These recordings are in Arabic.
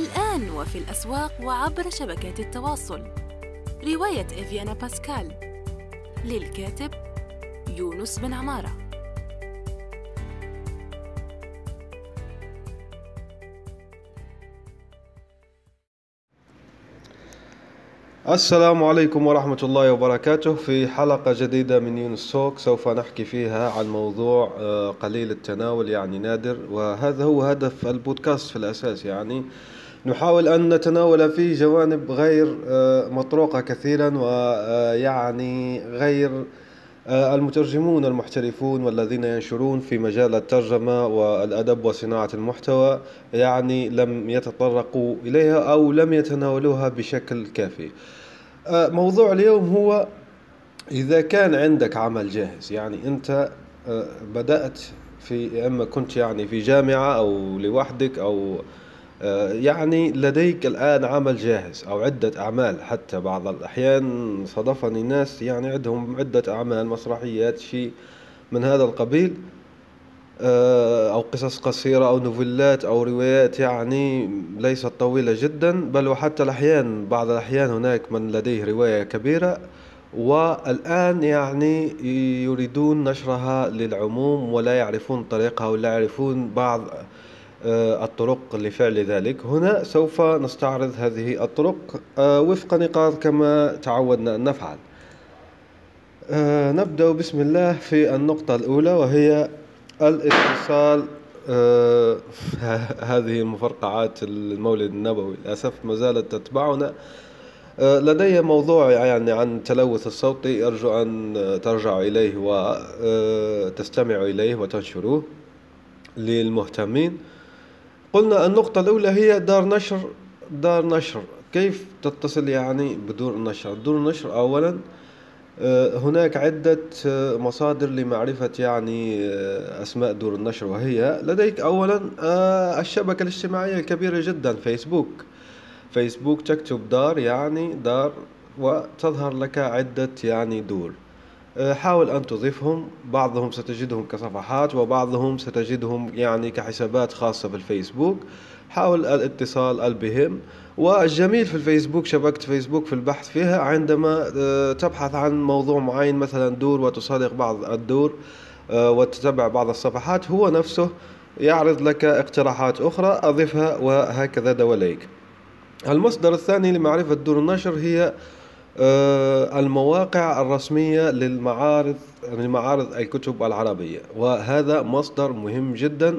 الآن وفي الأسواق وعبر شبكات التواصل. رواية إفيانا باسكال. للكاتب يونس بن عمارة. السلام عليكم ورحمة الله وبركاته. في حلقة جديدة من يونس توك سوف نحكي فيها عن موضوع آه، قليل التناول يعني نادر. وهذا هو هدف البودكاست في الأساس يعني نحاول أن نتناول فيه جوانب غير آه، مطروقة كثيرا ويعني آه، غير المترجمون المحترفون والذين ينشرون في مجال الترجمة والأدب وصناعة المحتوى يعني لم يتطرقوا إليها أو لم يتناولوها بشكل كافي. آه، موضوع اليوم هو إذا كان عندك عمل جاهز يعني أنت آه، بدأت في إما كنت يعني في جامعة أو لوحدك أو آه، يعني لديك الآن عمل جاهز أو عدة أعمال. حتى بعض الأحيان صادفني ناس يعني عندهم عدة أعمال مسرحيات شيء من هذا القبيل أو قصص قصيرة أو نوفيلات أو روايات يعني ليست طويلة جدا بل وحتى الأحيان بعض الأحيان هناك من لديه رواية كبيرة والآن يعني يريدون نشرها للعموم ولا يعرفون طريقها ولا يعرفون بعض آه، الطرق لفعل ذلك. هنا سوف نستعرض هذه الطرق آه، وفق نقاط كما تعودنا أن نفعل. آه، نبدأ بسم الله في النقطة الأولى وهي الاتصال آه هذه المفرقعات المولد النبوي. للأسف ما زالت تتبعنا. آه لدي موضوع يعني عن التلوث الصوتي أرجو أن ترجعوا إليه وتستمعوا آه، إليه وتنشروه للمهتمين. قلنا النقطة الأولى هي دار نشر دار نشر. كيف تتصل يعني بدور النشر دور النشر أولا آه، هناك عدة آه، مصادر لمعرفة يعني آه، أسماء دور النشر وهي لديك أولا الشبكة الاجتماعية الكبيرة جدا فيسبوك. فيسبوك تكتب دار يعني دار وتظهر لك عدة يعني دور. حاول أن تضيفهم. بعضهم ستجدهم كصفحات وبعضهم ستجدهم يعني كحسابات خاصة بالفيسبوك. حاول الاتصال بهم. والجميل في الفيسبوك شبكة فيسبوك في البحث فيها عندما آه، تبحث عن موضوع معين مثلا دور وتصادق بعض الدور آه، وتتبع بعض الصفحات هو نفسه يعرض لك اقتراحات أخرى أضفها وهكذا دواليك. المصدر الثاني لمعرفة دور النشر هي آه، المواقع الرسمية للمعارض لمعارض الكتب العربية. وهذا مصدر مهم جدا.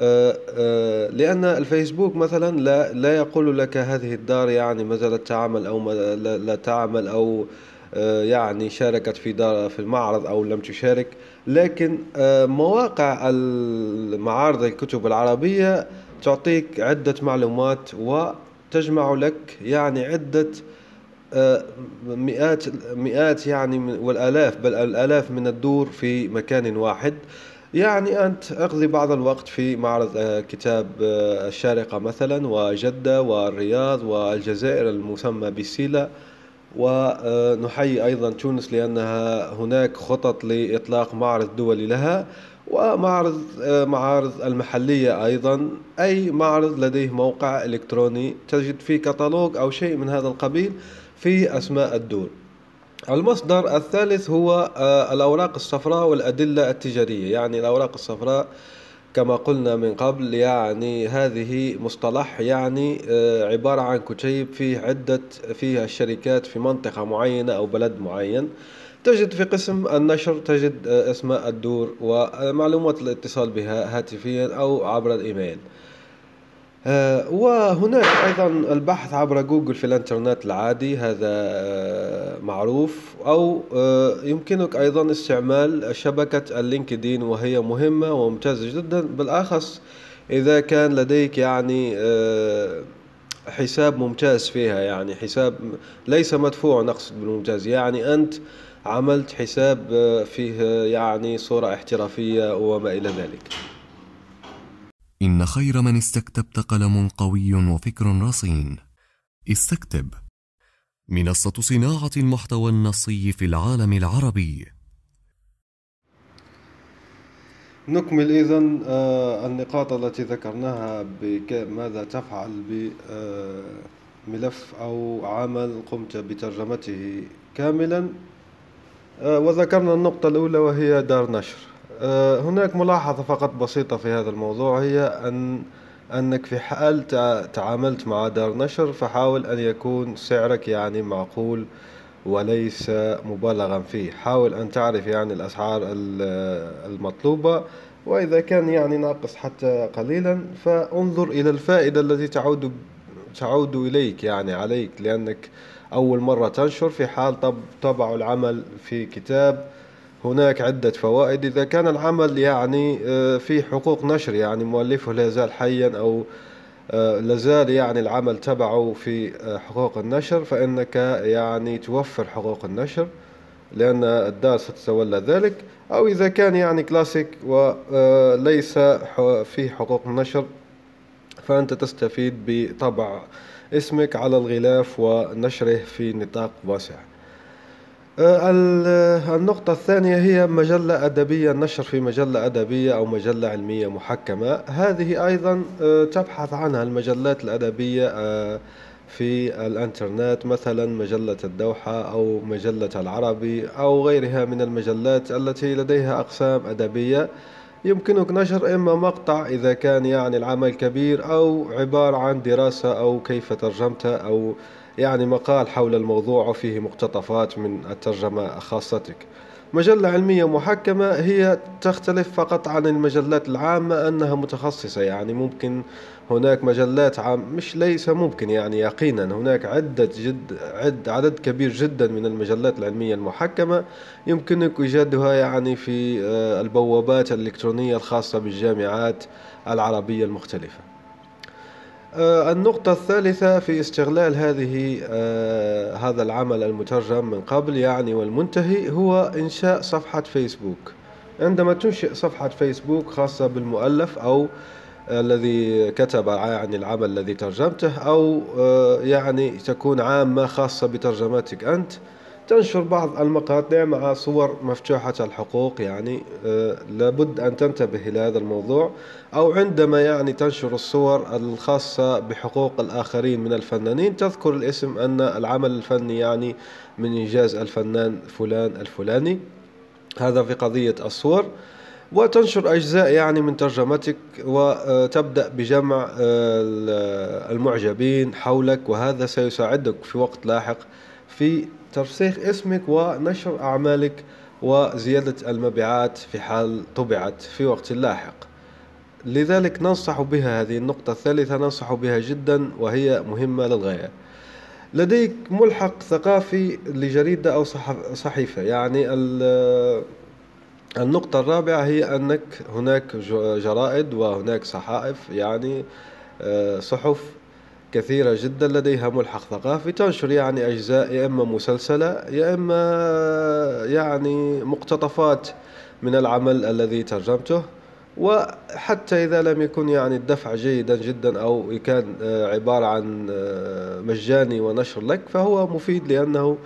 آه، آه، لأن الفيسبوك مثلا لا لا يقول لك هذه الدار يعني ما زالت تعمل أو لا تعمل أو آه، يعني شاركت في دار في المعرض أو لم تشارك. لكن مواقع المعارض الكتب العربية تعطيك عدة معلومات وتجمع لك يعني عدة مئات مئات يعني والآلاف بل الآلاف من الدور في مكان واحد. يعني أنت أقضي بعض الوقت في معرض آه، كتاب آه، الشارقة مثلا وجدة والرياض والجزائر المسمى بسيلا ونحيي أيضا تونس لأنها هناك خطط لإطلاق معرض دولي لها. ومعرض آه، معارض المحلية أيضا. أي معرض لديه موقع إلكتروني تجد فيه كتالوج أو شيء من هذا القبيل. في أسماء الدول. المصدر الثالث هو آه، الأوراق الصفراء والأدلة التجارية. يعني الأوراق الصفراء كما قلنا من قبل يعني هذه مصطلح يعني آه، عبارة عن كتيب فيه عدة فيها الشركات في منطقة معينة أو بلد معين. تجد في قسم النشر تجد آه، أسماء الدور ومعلومات الاتصال بها هاتفيا أو عبر الإيميل. وهناك أيضا البحث عبر جوجل في الإنترنت العادي هذا آه، معروف. أو آه، يمكنك أيضا استعمال شبكة اللينكدين وهي مهمة وممتازة جدا. بالأخص إذا كان لديك يعني حساب ممتاز فيها يعني حساب ليس مدفوع نقصد بالممتاز. يعني أنت عملت حساب فيه يعني صورة احترافية وما إلى ذلك. إن خير من استكتبت قلم قوي وفكر رصين. استكتب. منصة صناعة المحتوى النصي في العالم العربي. نكمل إذا آه، النقاط التي ذكرناها بماذا تفعل بملف أو عمل قمت بترجمته كاملا؟ آه، وذكرنا النقطة الأولى وهي دار نشر. آه، هناك ملاحظة فقط بسيطة في هذا الموضوع هي أن أنك في حال تعاملت مع دار نشر فحاول أن يكون سعرك يعني معقول وليس مبالغا فيه. حاول أن تعرف يعني الأسعار المطلوبة وإذا كان يعني ناقص حتى قليلا فانظر إلى الفائدة التي تعود تعود إليك يعني عليك لأنك أول مرة تنشر في حال طب العمل في كتاب هناك عدة فوائد. إذا كان العمل يعني آه، في حقوق نشر يعني مؤلفه لا يزال حيا أو آه، لازال يعني العمل تبعه في آه، حقوق النشر فإنك يعني توفر حقوق النشر لأن الدار ستتولى ذلك. أو إذا كان يعني كلاسيك وليس في حقوق النشر فأنت تستفيد بطبع اسمك على الغلاف ونشره في نطاق واسع. النقطة الثانية هي مجلة أدبية النشر في مجلة أدبية أو مجلة علمية محكمة. هذه أيضا آه، تبحث عنها المجلات الأدبية آه، في الإنترنت مثلا مجلة الدوحة أو مجلة العربي أو غيرها من المجلات التي لديها أقسام أدبية. يمكنك نشر إما مقطع إذا كان يعني العمل كبير أو عبارة عن دراسة أو كيف ترجمته أو يعني مقال حول الموضوع وفيه مقتطفات من الترجمة خاصتك. مجلة علمية محكمة هي تختلف فقط عن المجلات العامة أنها متخصصة. يعني ممكن هناك مجلات عام مش ليس ممكن يعني يقينا. هناك عدة جد عد عدد كبير جدا من المجلات العلمية المحكمة يمكنك إيجادها يعني في آه، البوابات الإلكترونية الخاصة بالجامعات العربية المختلفة. النقطة الثالثة في استغلال هذه آه، هذا العمل المترجم من قبل يعني والمنتهي هو إنشاء صفحة فيسبوك. عندما تنشئ صفحة فيسبوك خاصة بالمؤلف أو الذي كتب عن العمل الذي ترجمته أو آه، يعني تكون عامة خاصة بترجمتك أنت تنشر بعض المقاطع مع صور مفتوحة الحقوق يعني آه، لابد أن تنتبه إلى هذا الموضوع أو عندما يعني تنشر الصور الخاصة بحقوق الآخرين من الفنانين تذكر الاسم أن العمل الفني يعني من إنجاز الفنان فلان الفلاني. هذا في قضية الصور. وتنشر أجزاء يعني من ترجمتك وتبدأ بجمع آه، المعجبين حولك وهذا سيساعدك في وقت لاحق في ترسيخ اسمك ونشر أعمالك وزيادة المبيعات في حال طبعت في وقت لاحق. لذلك ننصح بها هذه النقطة الثالثة ننصح بها جدا وهي مهمة للغاية. لديك ملحق ثقافي لجريدة أو صحيفة. يعني النقطة الرابعة هي أنك هناك جرائد وهناك صحائف يعني آه، صحف كثيرة جدا لديها ملحق ثقافي تنشر يعني أجزاء يا إما مسلسلة يا إما يعني مقتطفات من العمل الذي ترجمته. وحتى إذا لم يكن يعني الدفع جيدا جدا أو كان آه، عبارة عن آه، مجاني ونشر لك فهو مفيد لأنه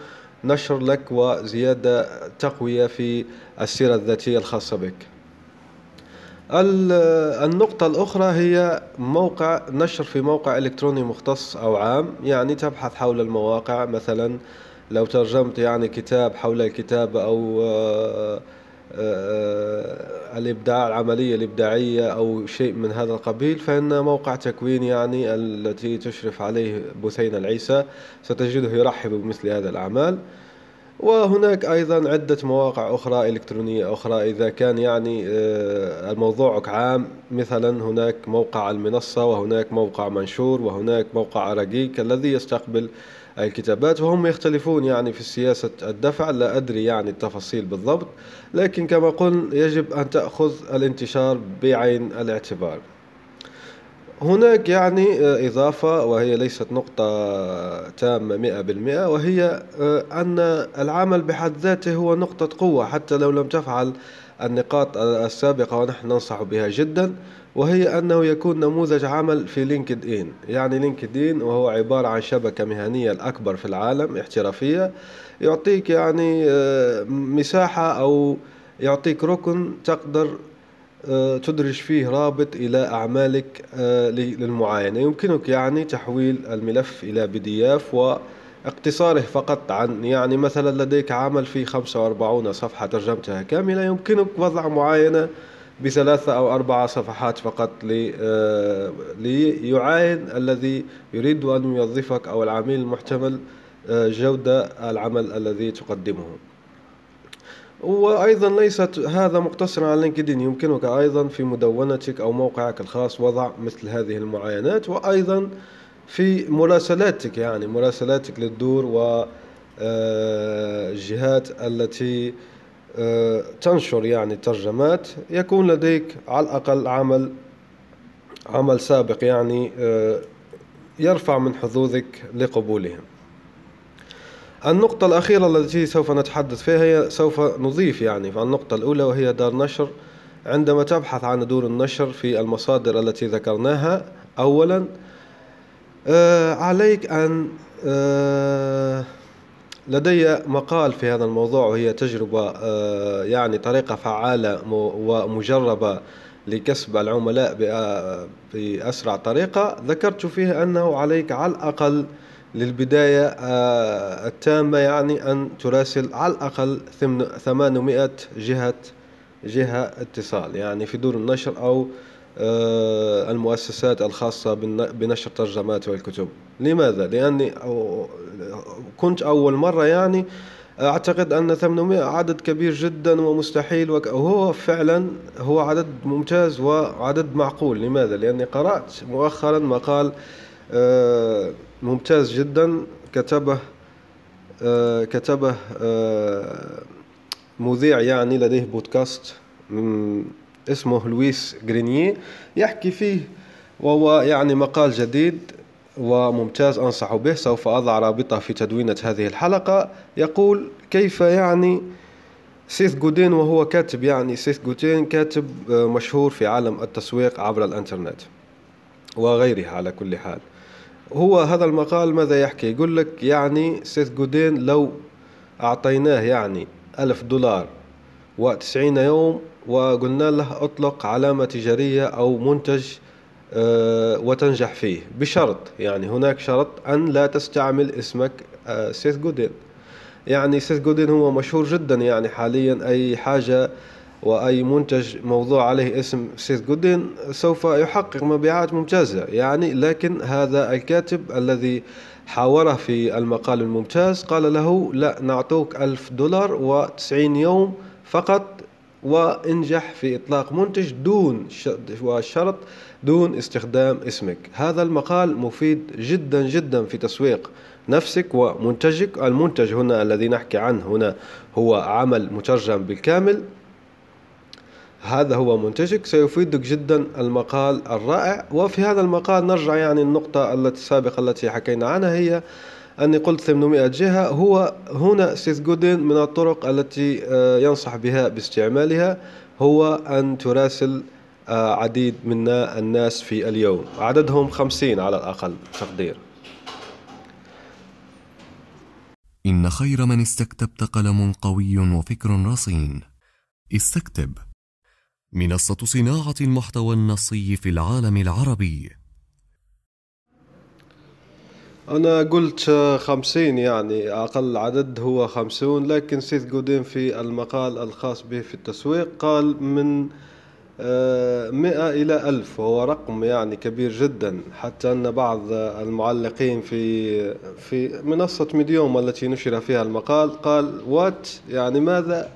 نشر لك وزيادة تقوية في السيرة الذاتية الخاصة بك. النقطة الأخرى هي موقع نشر في موقع إلكتروني مختص أو عام. يعني تبحث حول المواقع. مثلا لو ترجمت يعني كتاب حول الكتابة أو آه، آه، الإبداع العملية الإبداعية أو شيء من هذا القبيل فإن موقع تكوين يعني التي تشرف عليه بثينة العيسى ستجده يرحب بمثل هذه الأعمال. وهناك أيضا عدة مواقع أخرى إلكترونية أخرى. إذا كان يعني آه، موضوعك عام مثلا هناك موقع المنصة وهناك موقع منشور وهناك موقع رقيق الذي يستقبل الكتابات وهم يختلفون يعني في سياسة الدفع. لا أدري يعني التفاصيل بالضبط لكن كما قلنا يجب أن تأخذ الانتشار بعين الاعتبار. هناك يعني آه، إضافة وهي ليست نقطة تامة مئة بالمئة وهي آه، أن العمل بحد ذاته هو نقطة قوة حتى لو لم تفعل النقاط السابقة ونحن ننصح بها جدا وهي أنه يكون نموذج عمل في LinkedIn يعني LinkedIn وهو عبارة عن شبكة مهنية الأكبر في العالم احترافية يعطيك يعني آه، مساحة أو يعطيك ركن تقدر آه، تدرج فيه رابط إلى أعمالك آه، للمعاينة. يمكنك يعني تحويل الملف إلى بي دي اف واقتصاره فقط عن يعني مثلا لديك عمل فيه 45 صفحة ترجمتها كاملة. يمكنك وضع معاينة بثلاثة أو أربعة صفحات فقط آه، ليعاين الذي يريد أن يوظفك أو العميل المحتمل جودة العمل الذي تقدمه. وأيضا ليست هذا مقتصرا على لينكدين يمكنك أيضا في مدونتك أو موقعك الخاص وضع مثل هذه المعاينات وأيضا في مراسلاتك يعني مراسلاتك للدور و آه، الجهات التي آه، تنشر يعني ترجمات يكون لديك على الأقل عمل عمل سابق يعني آه، يرفع من حظوظك لقبولهم. النقطة الأخيرة التي سوف نتحدث فيها هي سوف نضيف يعني النقطة الأولى وهي دار نشر. عندما تبحث عن دور النشر في المصادر التي ذكرناها أولا آه عليك أن آه لدي مقال في هذا الموضوع وهي تجربة آه يعني طريقة فعالة ومجربة لكسب العملاء بأسرع طريقة. ذكرت فيها أنه عليك على الأقل للبداية آه، التامة يعني أن تراسل على الأقل 800 جهة جهة اتصال يعني في دور النشر أو آه، المؤسسات الخاصة بنشر الترجمات والكتب لماذا؟ لأني كنت أول مرة يعني أعتقد أن 800 عدد كبير جدا ومستحيل وهو فعلا هو عدد ممتاز وعدد معقول لماذا؟ لأني قرأت مؤخرا مقال ممتاز جدا. كتبه آه، كتبه آه، مذيع يعني لديه بودكاست اسمه لويس جرينيه يحكي فيه وهو يعني مقال جديد وممتاز أنصح به. سوف أضع رابطة في تدوينة هذه الحلقة. يقول كيف يعني سيث جودين؟ وهو كاتب يعني سيث جودين كاتب مشهور في عالم التسويق عبر الإنترنت وغيرها على كل حال. هو هذا المقال ماذا يحكي؟ يقول لك يعني سيث جودين لو أعطيناه يعني ألف دولار وتسعين يوم وقلنا له أطلق علامة تجارية أو منتج أه وتنجح فيه بشرط يعني هناك شرط أن لا تستعمل اسمك أه سيث جودين. يعني سيث جودين هو مشهور جدا يعني حاليا أي حاجة وأي منتج موضوع عليه اسم سيث جودين سوف يحقق مبيعات ممتازة. يعني لكن هذا الكاتب الذي حاوره في المقال الممتاز قال له لا نعطوك ألف دولار وتسعين يوم فقط وانجح في إطلاق منتج دون وشرط دون استخدام اسمك. هذا المقال مفيد جدا جدا في تسويق نفسك ومنتجك. المنتج هنا الذي نحكي عنه هنا هو عمل مترجم بالكامل. هذا هو منتجك سيفيدك جدا المقال الرائع. وفي هذا المقال نرجع يعني النقطة التي السابقة التي حكينا عنها هي أني قلت 800 جهة. هو هنا سيث جودين من الطرق التي آه، ينصح بها باستعمالها هو أن تراسل آه، عديد من الناس في اليوم. عددهم خمسين على الأقل تقدير. إن خير من استكتبت قلم قوي وفكر رصين. استكتب. منصة صناعة المحتوى النصي في العالم العربي. أنا قلت خمسين يعني أقل عدد هو خمسون لكن سيث جودين في المقال الخاص به في التسويق قال من آه، مئة إلى ألف وهو رقم يعني كبير جدا حتى أن بعض المعلقين في في منصة Medium التي نشر فيها المقال قال what؟ يعني ماذا؟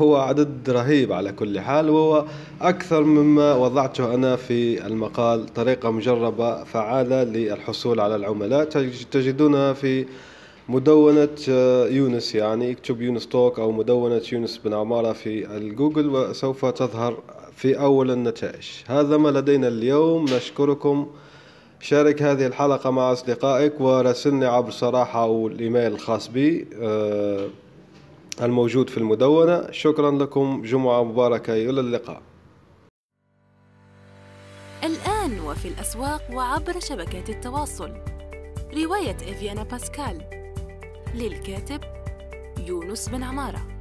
هو عدد رهيب على كل حال وهو أكثر مما وضعته أنا في المقال طريقة مجربة فعالة للحصول على العملاء. تجدونها في مدونة آه، يونس يعني اكتب يونس talk أو مدونة يونس بن عمارة في الجوجل وسوف تظهر في أول النتائج. هذا ما لدينا اليوم. نشكركم. شارك هذه الحلقة مع أصدقائك وراسلني عبر صراحة أو الإيميل الخاص بي أه الموجود في المدونة. شكرا لكم. جمعة مباركة. إلى اللقاء. الآن وفي الأسواق وعبر شبكات التواصل. رواية إفيانا باسكال. للكاتب يونس بن عمارة.